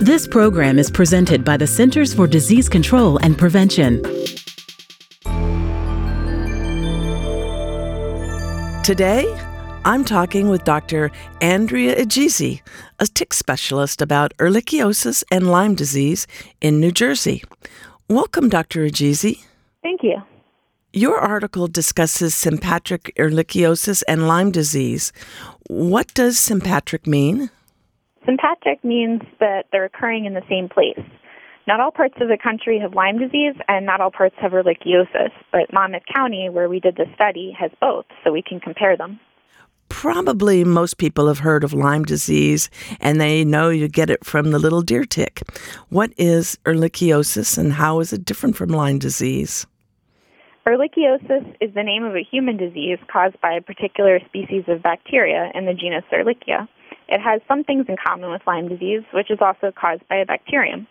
This program is presented by the Centers for Disease Control and Prevention. Today, I'm talking with Dr. Andrea Egizi, a tick specialist about ehrlichiosis and Lyme disease in New Jersey. Welcome, Dr. Egizi. Thank you. Your article discusses sympatric ehrlichiosis and Lyme disease. What does sympatric mean? Sympatric means that they're occurring in the same place. Not all parts of the country have Lyme disease, and not all parts have ehrlichiosis, but Monmouth County, where we did the study, has both, so we can compare them. Probably most people have heard of Lyme disease and they know you get it from the little deer tick. What is ehrlichiosis and how is it different from Lyme disease? Ehrlichiosis is the name of a human disease caused by a particular species of bacteria in the genus Ehrlichia. It has some things in common with Lyme disease, which is also caused by a bacterium.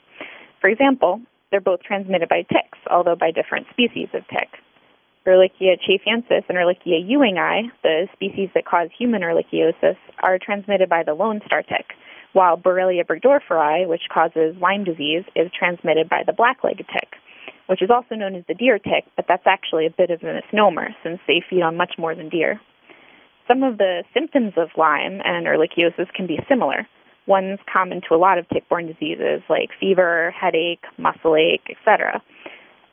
For example, they're both transmitted by ticks, although by different species of tick. Ehrlichia chaffeensis and Ehrlichia ewingii, the species that cause human ehrlichiosis, are transmitted by the lone star tick, while Borrelia burgdorferi, which causes Lyme disease, is transmitted by the black-legged tick, which is also known as the deer tick, but that's actually a bit of a misnomer since they feed on much more than deer. Some of the symptoms of Lyme and ehrlichiosis can be similar. Ones common to a lot of tick-borne diseases like fever, headache, muscle ache, etc.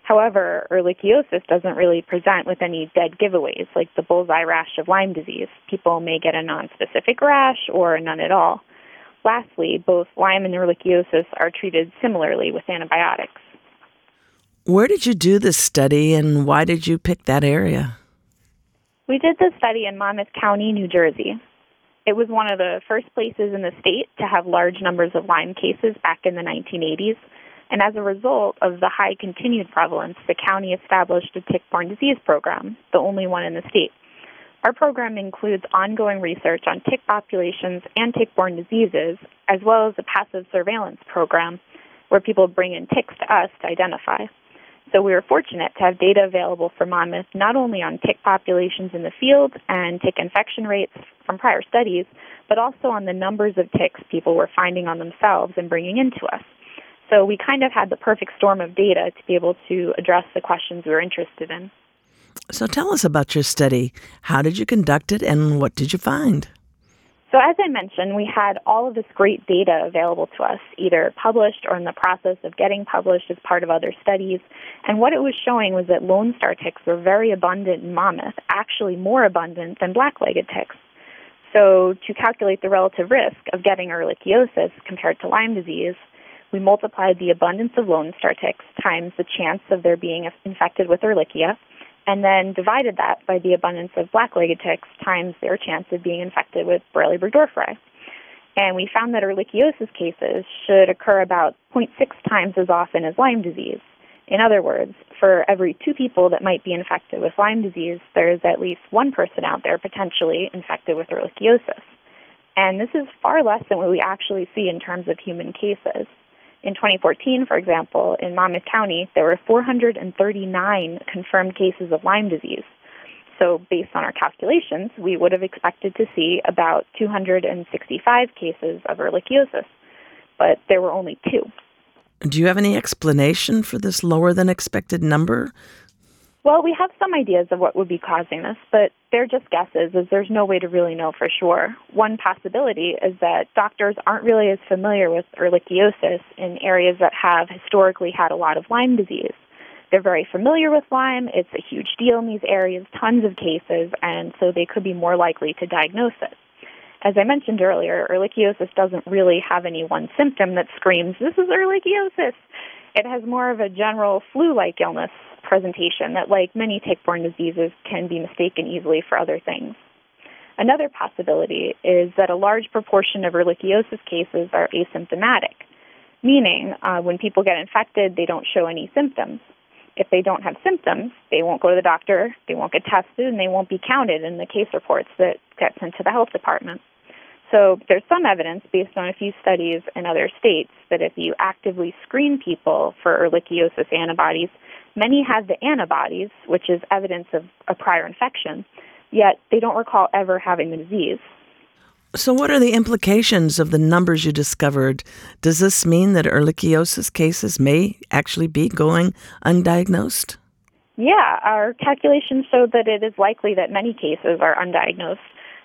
However, ehrlichiosis doesn't really present with any dead giveaways like the bullseye rash of Lyme disease. People may get a nonspecific rash or none at all. Lastly, both Lyme and ehrlichiosis are treated similarly with antibiotics. Where did you do this study and why did you pick that area? We did this study in Monmouth County, New Jersey. It was one of the first places in the state to have large numbers of Lyme cases back in the 1980s, and as a result of the high continued prevalence, the county established a tick borne disease program, the only one in the state. Our program includes ongoing research on tick populations and tick borne diseases, as well as a passive surveillance program where people bring in ticks to us to identify. So we were fortunate to have data available for Monmouth not only on tick populations in the field and tick infection rates from prior studies, but also on the numbers of ticks people were finding on themselves and bringing into us. So we kind of had the perfect storm of data to be able to address the questions we were interested in. So tell us about your study. How did you conduct it and what did you find? So, as I mentioned, we had all of this great data available to us, either published or in the process of getting published as part of other studies. And what it was showing was that lone star ticks were very abundant in Monmouth, actually more abundant than black legged ticks. So, to calculate the relative risk of getting ehrlichiosis compared to Lyme disease, we multiplied the abundance of lone star ticks times the chance of their being infected with Ehrlichia and then divided that by the abundance of black-legged ticks times their chance of being infected with Borrelia burgdorferi. And we found that ehrlichiosis cases should occur about 0.6 times as often as Lyme disease. In other words, for every two people that might be infected with Lyme disease, there is at least one person out there potentially infected with ehrlichiosis. And this is far less than what we actually see in terms of human cases. In 2014, for example, in Monmouth County, there were 439 confirmed cases of Lyme disease. So, based on our calculations, we would have expected to see about 265 cases of ehrlichiosis, but there were only two. Do you have any explanation for this lower than expected number? Well, we have some ideas of what would be causing this, but they're just guesses as there's no way to really know for sure. One possibility is that doctors aren't really as familiar with ehrlichiosis in areas that have historically had a lot of Lyme disease. They're very familiar with Lyme, it's a huge deal in these areas, tons of cases, and so they could be more likely to diagnose it. As I mentioned earlier, ehrlichiosis doesn't really have any one symptom that screams, this is ehrlichiosis. It has more of a general flu like illness presentation that, like many tick borne diseases, can be mistaken easily for other things. Another possibility is that a large proportion of ehrlichiosis cases are asymptomatic, meaning uh, when people get infected, they don't show any symptoms. If they don't have symptoms, they won't go to the doctor, they won't get tested, and they won't be counted in the case reports that get sent to the health department. So there's some evidence based on a few studies in other states that if you actively screen people for ehrlichiosis antibodies, many have the antibodies, which is evidence of a prior infection, yet they don't recall ever having the disease. So, what are the implications of the numbers you discovered? Does this mean that ehrlichiosis cases may actually be going undiagnosed? Yeah, our calculations show that it is likely that many cases are undiagnosed.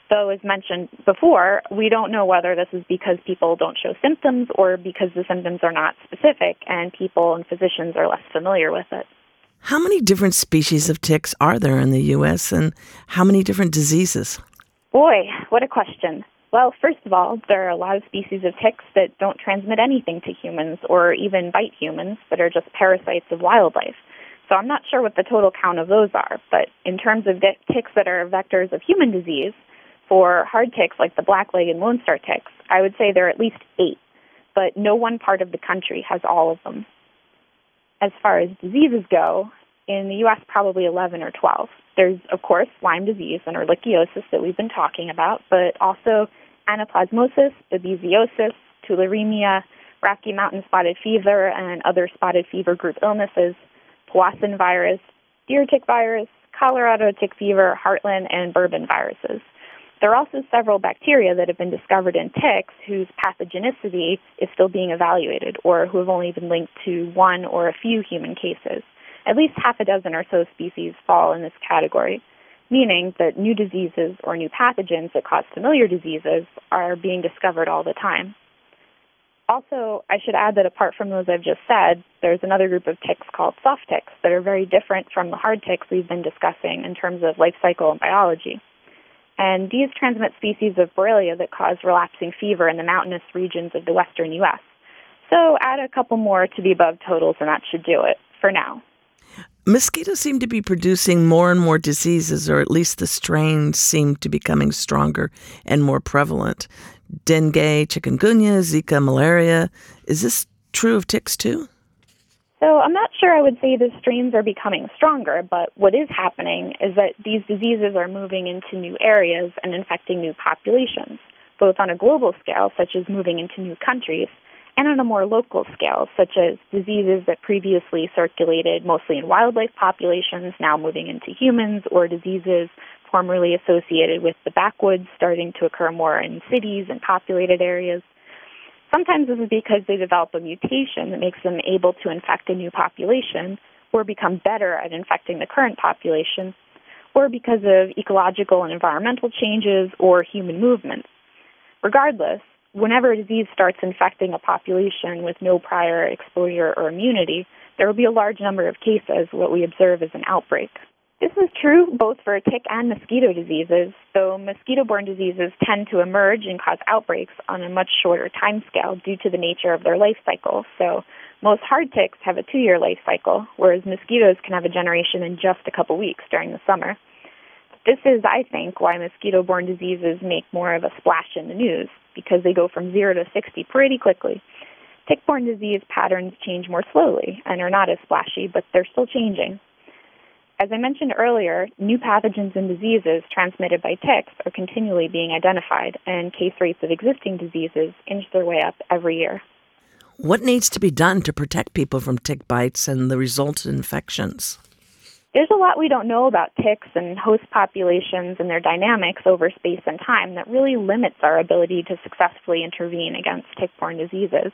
Though, as mentioned before, we don't know whether this is because people don't show symptoms or because the symptoms are not specific and people and physicians are less familiar with it. How many different species of ticks are there in the U.S., and how many different diseases? Boy, what a question. Well, first of all, there are a lot of species of ticks that don't transmit anything to humans or even bite humans, but are just parasites of wildlife. So I'm not sure what the total count of those are, but in terms of ticks that are vectors of human disease, for hard ticks like the black-legged and Lone Star ticks, I would say there are at least eight, but no one part of the country has all of them. As far as diseases go, in the U.S., probably 11 or 12. There's, of course, Lyme disease and ehrlichiosis that we've been talking about, but also anaplasmosis, babesiosis, tularemia, Rocky Mountain spotted fever, and other spotted fever group illnesses, Powassan virus, deer tick virus, Colorado tick fever, Heartland, and bourbon viruses. There are also several bacteria that have been discovered in ticks whose pathogenicity is still being evaluated or who have only been linked to one or a few human cases. At least half a dozen or so species fall in this category, meaning that new diseases or new pathogens that cause familiar diseases are being discovered all the time. Also, I should add that apart from those I've just said, there's another group of ticks called soft ticks that are very different from the hard ticks we've been discussing in terms of life cycle and biology. And these transmit species of Borrelia that cause relapsing fever in the mountainous regions of the western U.S. So add a couple more to the above totals, and that should do it for now. Mosquitoes seem to be producing more and more diseases, or at least the strains seem to be becoming stronger and more prevalent. Dengue, chikungunya, Zika, malaria. Is this true of ticks too? So I'm not sure I would say the strains are becoming stronger, but what is happening is that these diseases are moving into new areas and infecting new populations, both on a global scale, such as moving into new countries, and on a more local scale, such as diseases that previously circulated mostly in wildlife populations, now moving into humans, or diseases formerly associated with the backwoods starting to occur more in cities and populated areas. Sometimes this is because they develop a mutation that makes them able to infect a new population or become better at infecting the current population, or because of ecological and environmental changes or human movements. Regardless, whenever a disease starts infecting a population with no prior exposure or immunity, there will be a large number of cases, what we observe as an outbreak. This is true both for tick and mosquito diseases, though mosquito borne diseases tend to emerge and cause outbreaks on a much shorter time scale due to the nature of their life cycle. So, most hard ticks have a two year life cycle, whereas mosquitoes can have a generation in just a couple weeks during the summer. This is, I think, why mosquito borne diseases make more of a splash in the news, because they go from zero to 60 pretty quickly. Tick borne disease patterns change more slowly and are not as splashy, but they're still changing. As I mentioned earlier, new pathogens and diseases transmitted by ticks are continually being identified, and case rates of existing diseases inch their way up every year. What needs to be done to protect people from tick bites and the resultant infections? There's a lot we don't know about ticks and host populations and their dynamics over space and time that really limits our ability to successfully intervene against tick borne diseases.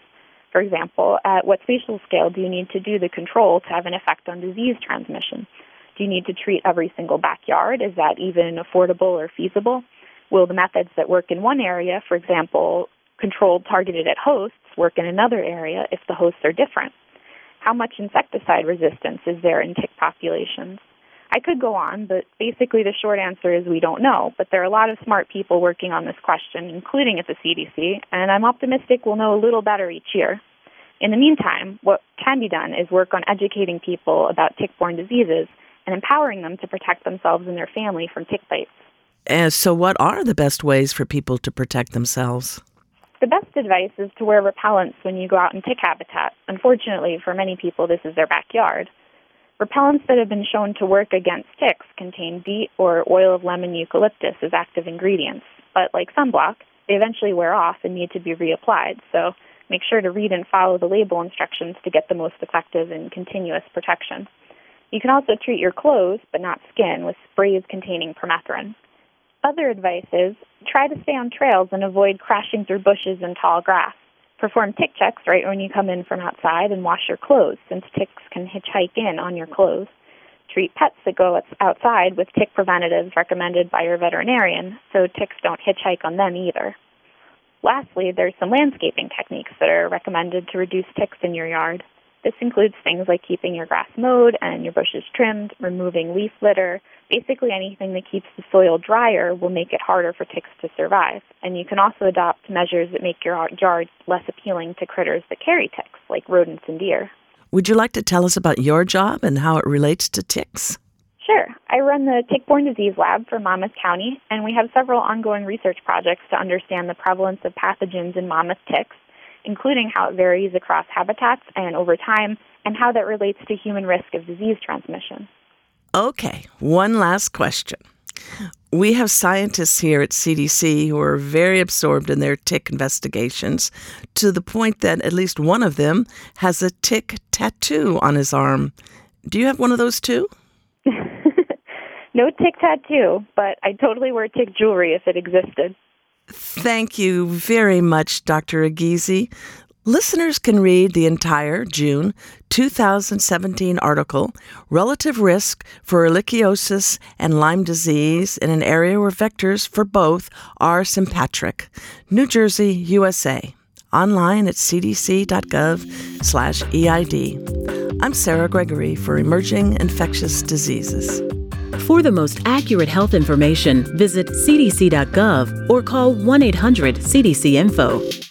For example, at what spatial scale do you need to do the control to have an effect on disease transmission? You need to treat every single backyard? Is that even affordable or feasible? Will the methods that work in one area, for example, controlled targeted at hosts, work in another area if the hosts are different? How much insecticide resistance is there in tick populations? I could go on, but basically the short answer is we don't know. But there are a lot of smart people working on this question, including at the CDC, and I'm optimistic we'll know a little better each year. In the meantime, what can be done is work on educating people about tick borne diseases and empowering them to protect themselves and their family from tick bites. And so, what are the best ways for people to protect themselves? The best advice is to wear repellents when you go out in tick habitat. Unfortunately, for many people, this is their backyard. Repellents that have been shown to work against ticks contain DEET or oil of lemon eucalyptus as active ingredients, but like sunblock, they eventually wear off and need to be reapplied. So make sure to read and follow the label instructions to get the most effective and continuous protection. You can also treat your clothes, but not skin, with sprays containing permethrin. Other advice is Try to stay on trails and avoid crashing through bushes and tall grass. Perform tick checks right when you come in from outside and wash your clothes, since ticks can hitchhike in on your clothes. Treat pets that go outside with tick preventatives recommended by your veterinarian, so ticks don't hitchhike on them either. Lastly, there's some landscaping techniques that are recommended to reduce ticks in your yard. This includes things like keeping your grass mowed and your bushes trimmed, removing leaf litter. Basically, anything that keeps the soil drier will make it harder for ticks to survive. And you can also adopt measures that make your yard less appealing to critters that carry ticks, like rodents and deer. Would you like to tell us about your job and how it relates to ticks? Sure. I run the Tick-Borne Disease Lab for Monmouth County, and we have several ongoing research projects to understand the prevalence of pathogens in Monmouth ticks including how it varies across habitats and over time, and how that relates to human risk of disease transmission. Okay, one last question. We have scientists here at CDC who are very absorbed in their tick investigations to the point that at least one of them has a tick tattoo on his arm. Do you have one of those too? no tick tattoo, but I totally wear tick jewelry if it existed. Thank you very much, Dr. Egizi. Listeners can read the entire June 2017 article, Relative Risk for Ehrlichiosis and Lyme Disease in an Area Where Vectors for Both Are Sympatric, New Jersey, USA, online at cdc.gov slash EID. I'm Sarah Gregory for Emerging Infectious Diseases. For the most accurate health information, visit cdc.gov or call 1 800 CDC Info.